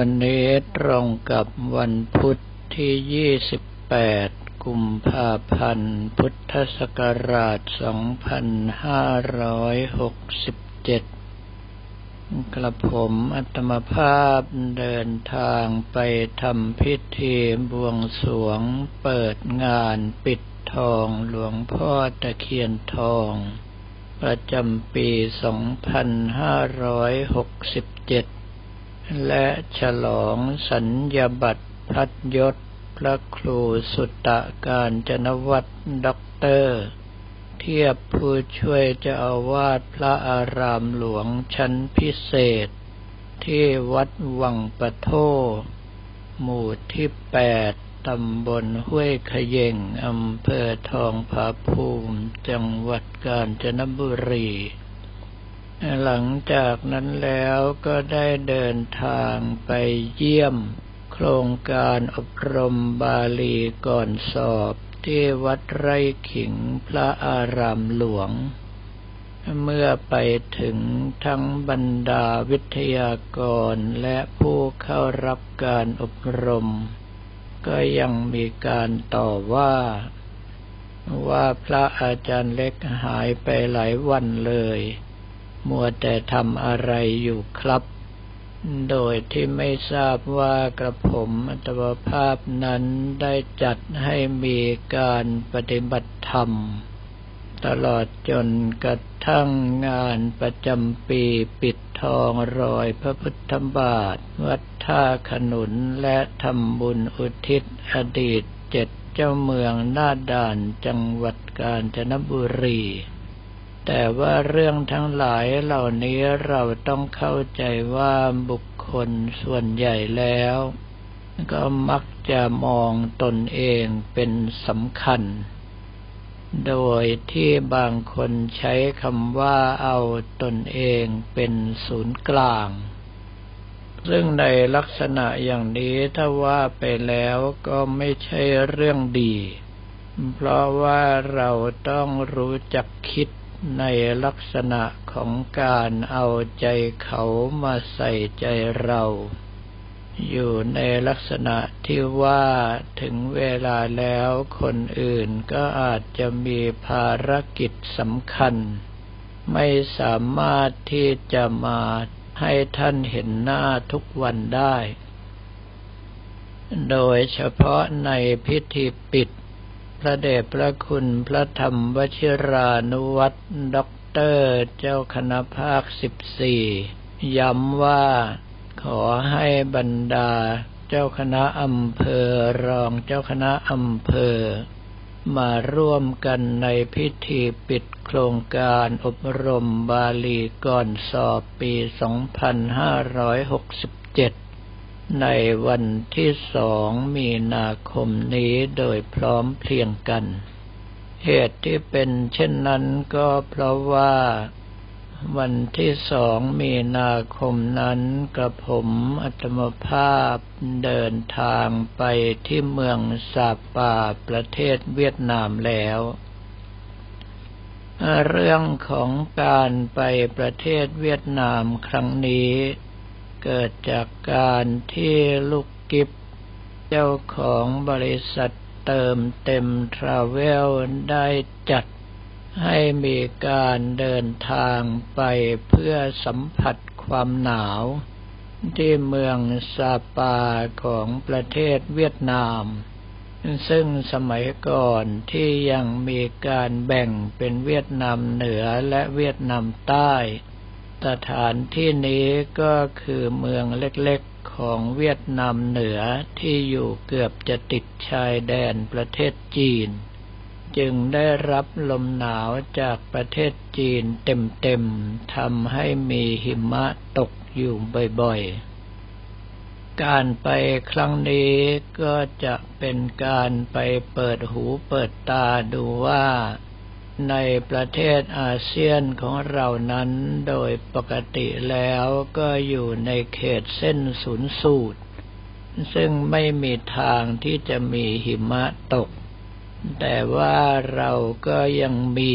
วันนี้ตรงกับวันพุธที่ 28 กุมภาพันธ์ พุทธศักราช 2567 กระผมอัตมภาพเดินทางไปทำพิธีบวงสวงเปิดงานปิดทองหลวงพ่อตะเคียนทอง ประจำปี 2567 และฉลองสัญญาบัตรพัดยศพระครูสุตตะการจนวัตรด็อกเตอร์ เทียบผู้ช่วยเจ้าอาวาสพระอารามหลวงชั้นพิเศษ ที่วัดวังปะโทหมู่ที่แปดตำบลห้วยขยงอำเภอทองผาภูมิ จังหวัดกาญจนบุรี หลังจากนั้นแล้วก็ได้เดินทางไปเยี่ยม โครงการอบรมบาลีก่อนสอบที่วัดไร่ขิงพระอารามหลวง เมื่อไปถึงทั้งบรรดาวิทยากรและผู้เข้ารับการอบรม ก็ยังมีการต่อว่าว่าพระอาจารย์เล็กหายไปหลายวันเลย มัวแต่ทำอะไรอยู่ครับ โดยที่ไม่ทราบว่ากระผมอัตวภาพนั้นได้จัดให้มีการปฏิบัติธรรม ตลอดจนกระทั่งงานประจำปีปิดทองรอยพระพุทธบาท วัดท่าขนุนและทำบุญอุทิศอดีตเจ็ดเจ้าเมืองหน้าด่านจังหวัดกาญจนบุรี แต่ว่าเรื่องทั้งหลายเหล่านี้เราต้องเข้าใจว่าบุคคลส่วนใหญ่แล้ว ก็มักจะมองตนเองเป็นสำคัญ โดยที่บางคนใช้คำว่าเอาตนเองเป็นศูนย์กลาง ซึ่งในลักษณะอย่างนี้ถ้าว่าไปแล้วก็ไม่ใช่เรื่องดี เพราะว่าเราต้องรู้จักคิด ในลักษณะของการเอาใจเขามาใส่ใจเรา อยู่ในลักษณะที่ว่าถึงเวลาแล้วคนอื่นก็อาจจะมีภารกิจสำคัญ ไม่สามารถที่จะมาให้ท่านเห็นหน้าทุกวันได้ โดยเฉพาะในพิธีปิด พระเดชพระคุณพระธรรมวชิรานุวัตรด็อกเตอร์เจ้าคณะภาคสิบสี่ย้ำว่าขอให้บรรดาเจ้าคณะอำเภอรองเจ้าคณะอำเภอ มาร่วมกันในพิธีปิดโครงการอบรมบาลีก่อนสอบปี 2567 ในวันที่สองมีนาคมนี้โดยพร้อมเพรียงกัน เหตุที่เป็นเช่นนั้นก็เพราะว่าวันที่สองมีนาคมนั้นกระผมอัตมภาพเดินทางไปที่เมืองซาปาประเทศเวียดนามแล้ว เรื่องของการไปประเทศเวียดนามครั้งนี้ เกิดจากการที่ลูกกิฟเจ้าของบริษัทเติมเต็มทราเวลได้จัดให้มีการเดินทางไปเพื่อสัมผัสความหนาว ที่เมืองซาปาของประเทศเวียดนาม ซึ่งสมัยก่อนที่ยังมีการแบ่งเป็นเวียดนามเหนือและเวียดนามใต้ สถานที่นี้ก็คือเมืองเล็กๆของเวียดนามเหนือที่อยู่เกือบจะติดชายแดนประเทศจีน จึงได้รับลมหนาวจากประเทศจีนเต็มๆทำให้มีหิมะตกอยู่บ่อยๆการไปครั้งนี้ก็จะเป็นการไปเปิดหูเปิดตาดูว่า ในประเทศอาเซียนของเรานั้นโดยปกติแล้วก็อยู่ในเขตเส้นศูนย์สูตร ซึ่งไม่มีทางที่จะมีหิมะตก แต่ว่าเราก็ยังมี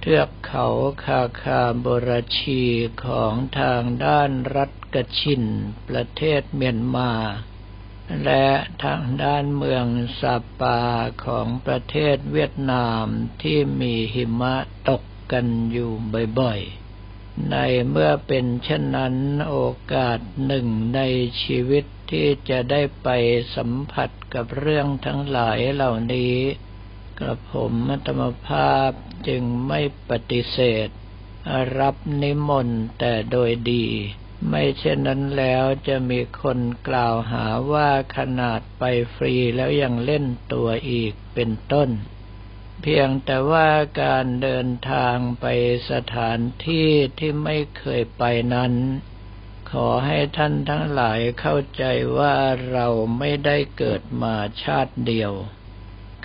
เทือกเขาคาคาบรชีของทางด้านรัฐกชิน ประเทศเมียนมา และทางด้านเมืองซาปาของประเทศเวียดนามที่มีหิมะตกกันอยู่บ่อยๆ ในเมื่อเป็นเช่นนั้นโอกาสหนึ่งในชีวิตที่จะได้ไปสัมผัสกับเรื่องทั้งหลายเหล่านี้ กระผมมัตมภาพจึงไม่ปฏิเสธ รับนิมนต์แต่โดยดี ไม่เช่นนั้นแล้วจะมีคนกล่าวหาว่าขนาดไปฟรีแล้วยังเล่นตัวอีกเป็นต้น เพียงแต่ว่าการเดินทางไปสถานที่ที่ไม่เคยไปนั้น ขอให้ท่านทั้งหลายเข้าใจว่าเราไม่ได้เกิดมาชาติเดียว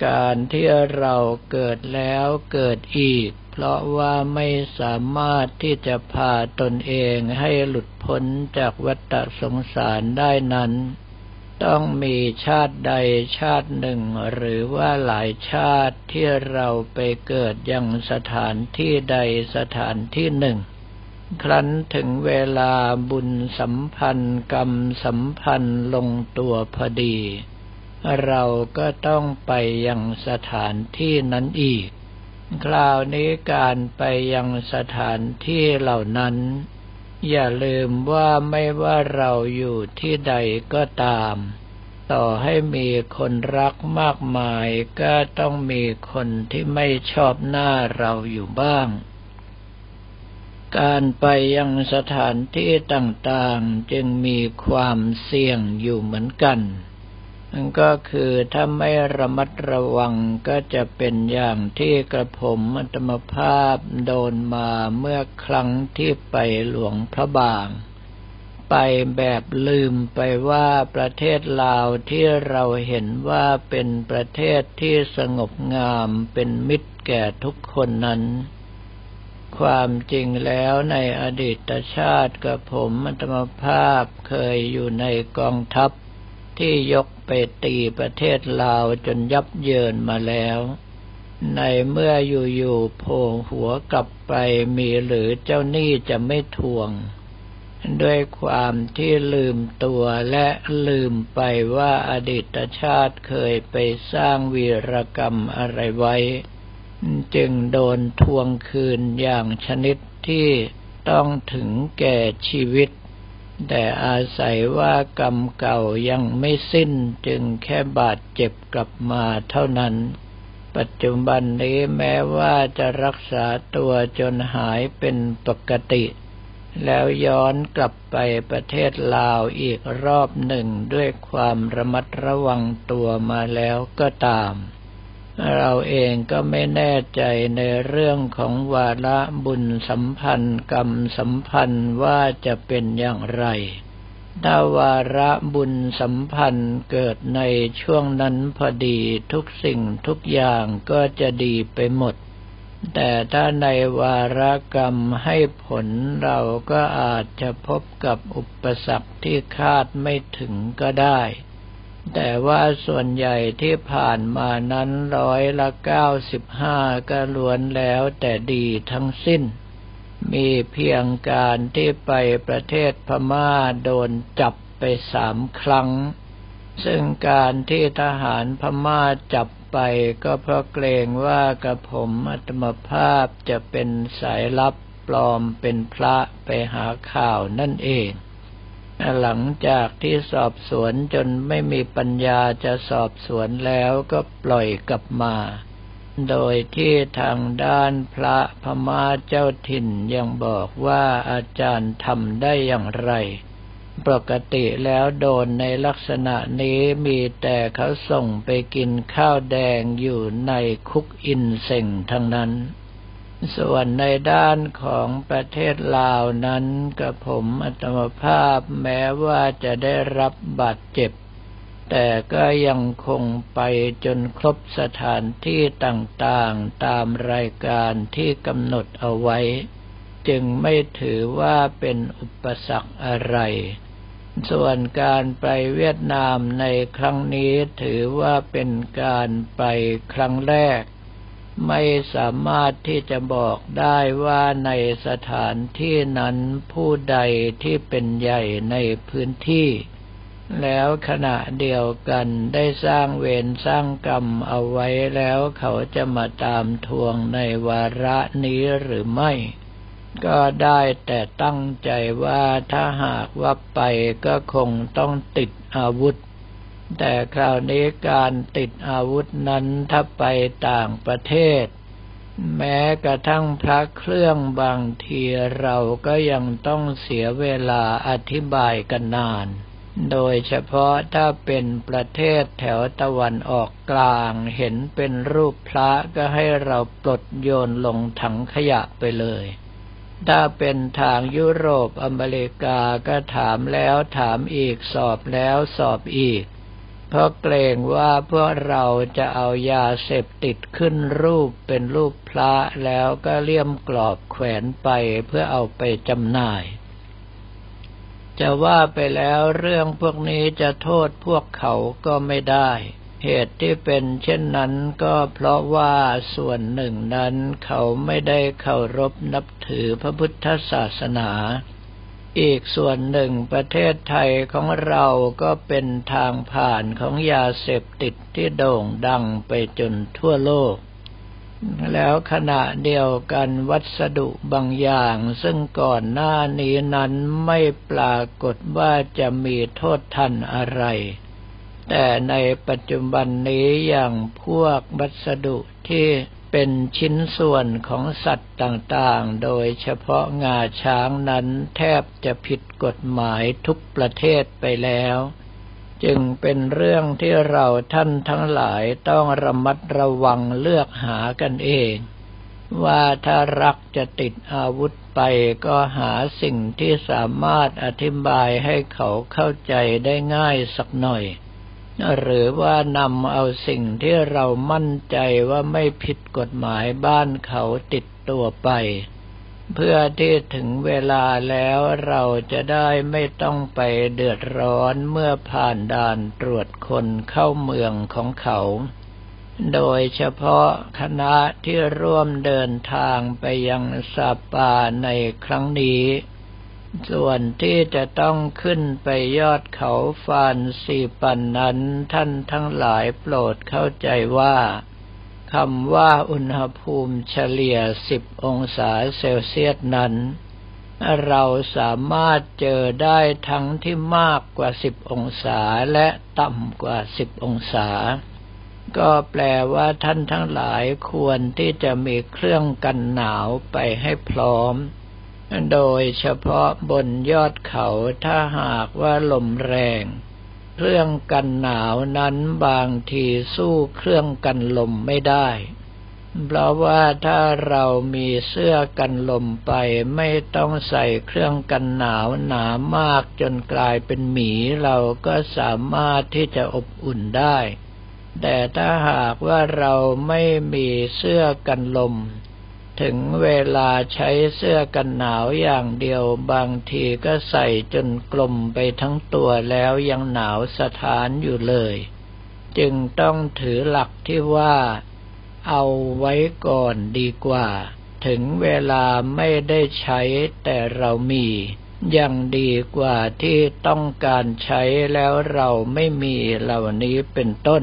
การที่เราเกิดแล้วเกิดอีก เพราะว่าไม่สามารถที่จะพาตนเองให้หลุดพ้นจากวัฏสงสารได้นั้น ต้องมีชาติใดชาติหนึ่งหรือว่าหลายชาติที่เราไปเกิดยังสถานที่ใดสถานที่หนึ่ง ครั้นถึงเวลาบุญสัมพันธ์กรรมสัมพันธ์ลงตัวพอดี เราก็ต้องไปยังสถานที่นั้นอีก คราวนี้การไปยังสถานที่เหล่านั้น อย่าลืมว่าไม่ว่าเราอยู่ที่ใดก็ตาม ต่อให้มีคนรักมากมายก็ต้องมีคนที่ไม่ชอบหน้าเราอยู่บ้าง การไปยังสถานที่ต่างๆจึงมีความเสี่ยงอยู่เหมือนกัน ก็คือถ้าไม่ระมัดระวังก็จะเป็นอย่างที่กระผมอัตมภาพโดนมาเมื่อครั้งที่ไปหลวงพระบาง ไปแบบลืมไปว่าประเทศลาวที่เราเห็นว่าเป็นประเทศที่สงบงามเป็นมิตรแก่ทุกคนนั้น ความจริงแล้วในอดีตชาติกระผมอัตมภาพเคยอยู่ในกองทัพ ที่ยกไปตีประเทศลาวจนยับเยินมาแล้ว ในเมื่ออยู่ๆโผล่หัวกลับไปมีหรือเจ้าหนี้จะไม่ทวง ด้วยความที่ลืมตัวและลืมไปว่าอดีตชาติเคยไปสร้างวีรกรรมอะไรไว้ จึงโดนทวงคืนอย่างชนิดที่ต้องถึงแก่ชีวิต แต่อาศัยว่ากรรมเก่ายังไม่สิ้นจึงแค่บาดเจ็บกลับมาเท่านั้น ปัจจุบันนี้แม้ว่าจะรักษาตัวจนหายเป็นปกติ แล้วย้อนกลับไปประเทศลาวอีกรอบหนึ่งด้วยความระมัดระวังตัวมาแล้วก็ตาม เราเองก็ไม่แน่ใจในเรื่องของวาระบุญสัมพันธ์กรรมสัมพันธ์ว่าจะเป็นอย่างไรถ้าวาระบุญสัมพันธ์เกิดในช่วงนั้นพอดีทุกสิ่งทุกอย่างก็จะดีไปหมด แต่ถ้าในวาระกรรมให้ผลเราก็อาจจะพบกับอุปสรรคที่คาดไม่ถึงก็ได้ แต่ว่าส่วนใหญ่ที่ผ่านมานั้นร้อยละเก้าสิบห้าก็ล้วนแล้วแต่ดีทั้งสิ้น มีเพียงการที่ไปประเทศพม่าโดนจับไปสามครั้ง ซึ่งการที่ทหารพม่าจับไปก็เพราะเกรงว่ากระผมอัตมภาพจะเป็นสายลับปลอมเป็นพระไปหาข่าวนั่นเอง หลังจากที่สอบสวนจนไม่มีปัญญาจะสอบสวนแล้วก็ปล่อยกลับมา โดยที่ทางด้านพระพม่าเจ้าถิ่นยังบอกว่าอาจารย์ทำได้อย่างไร ปกติแล้วโดนในลักษณะนี้มีแต่เขาส่งไปกินข้าวแดงอยู่ในคุกอินเซ็งทั้งนั้น ส่วนในด้านของประเทศลาวนั้นกับผมอัตมภาพแม้ว่าจะได้รับบาดเจ็บ แต่ก็ยังคงไปจนครบสถานที่ต่างๆตามรายการที่กำหนดเอาไว้ จึงไม่ถือว่าเป็นอุปสรรคอะไร ส่วนการไปเวียดนามในครั้งนี้ถือว่าเป็นการไปครั้งแรก ไม่สามารถที่จะบอกได้ว่าในสถานที่นั้นผู้ใดที่เป็นใหญ่ในพื้นที่ แล้วขณะเดียวกันได้สร้างเวรสร้างกรรมเอาไว้แล้วเขาจะมาตามทวงในวาระนี้หรือไม่ ก็ได้แต่ตั้งใจว่าถ้าหากว่าไปก็คงต้องติดอาวุธ แต่คราวนี้การติดอาวุธนั้นถ้าไปต่างประเทศ แม้กระทั่งพระเครื่องบางทีเราก็ยังต้องเสียเวลาอธิบายกันนาน โดยเฉพาะถ้าเป็นประเทศแถวตะวันออกกลางเห็นเป็นรูปพระก็ให้เราปลดโยนลงถังขยะไปเลยถ้าเป็นทางยุโรปอเมริกาก็ถามแล้วถามอีกสอบแล้วสอบอีก เพราะเกรงว่าพวกเราจะเอายาเสพติดขึ้นรูปเป็นรูปพระแล้วก็เลี่ยมกรอบแขวนไปเพื่อเอาไปจำหน่าย จะว่าไปแล้วเรื่องพวกนี้จะโทษพวกเขาก็ไม่ได้ เหตุที่เป็นเช่นนั้นก็เพราะว่าส่วนหนึ่งนั้นเขาไม่ได้เคารพนับถือพระพุทธศาสนา อีกส่วนหนึ่งประเทศไทยของเราก็เป็นทางผ่านของยาเสพติดที่โด่งดังไปจนทั่วโลก แล้วขณะเดียวกันวัสดุบางอย่าง ซึ่งก่อนหน้านี้นั้นไม่ปรากฏว่าจะมีโทษทันอะไร แต่ในปัจจุบันนี้อย่างพวกวัสดุที่ เป็นชิ้นส่วนของสัตว์ต่างๆ โดยเฉพาะงาช้างนั้นแทบจะผิดกฎหมายทุกประเทศไปแล้ว จึงเป็นเรื่องที่เราท่านทั้งหลายต้องระมัดระวังเลือกหากันเอง ว่าถ้ารักจะติดอาวุธไปก็หาสิ่งที่สามารถอธิบายให้เขาเข้าใจได้ง่ายสักหน่อย หรือว่านำเอาสิ่งที่เรามั่นใจว่าไม่ผิดกฎหมายบ้านเขาติดตัวไป เพื่อที่ถึงเวลาแล้วเราจะได้ไม่ต้องไปเดือดร้อนเมื่อผ่านด่านตรวจคนเข้าเมืองของเขา โดยเฉพาะคณะที่ร่วมเดินทางไปยังซาปาในครั้งนี้ ส่วนที่จะต้องขึ้นไปยอดเขาฟานสีปันนั้นท่านทั้งหลายโปรดเข้าใจว่าคำว่าอุณหภูมิเฉลี่ยสิบองศาเซลเซียสนั้น เราสามารถเจอได้ทั้งที่มากกว่าสิบองศาและต่ำกว่าสิบองศา ก็แปลว่าท่านทั้งหลายควรที่จะมีเครื่องกันหนาวไปให้พร้อม โดยเฉพาะบนยอดเขาถ้าหากว่าลมแรง เครื่องกันหนาวนั้นบางทีสู้เครื่องกันลมไม่ได้ เพราะว่าถ้าเรามีเสื้อกันลมไปไม่ต้องใส่เครื่องกันหนาวหนามากจนกลายเป็นหมีเราก็สามารถที่จะอบอุ่นได้ แต่ถ้าหากว่าเราไม่มีเสื้อกันลม ถึงเวลาใช้เสื้อกันหนาวอย่างเดียวบางทีก็ใส่จนกลมไปทั้งตัวแล้วยังหนาวสถานอยู่เลย จึงต้องถือหลักที่ว่า เอาไว้ก่อนดีกว่า ถึงเวลาไม่ได้ใช้แต่เรามียังดีกว่าที่ต้องการใช้แล้วเราไม่มีเหล่านี้เป็นต้น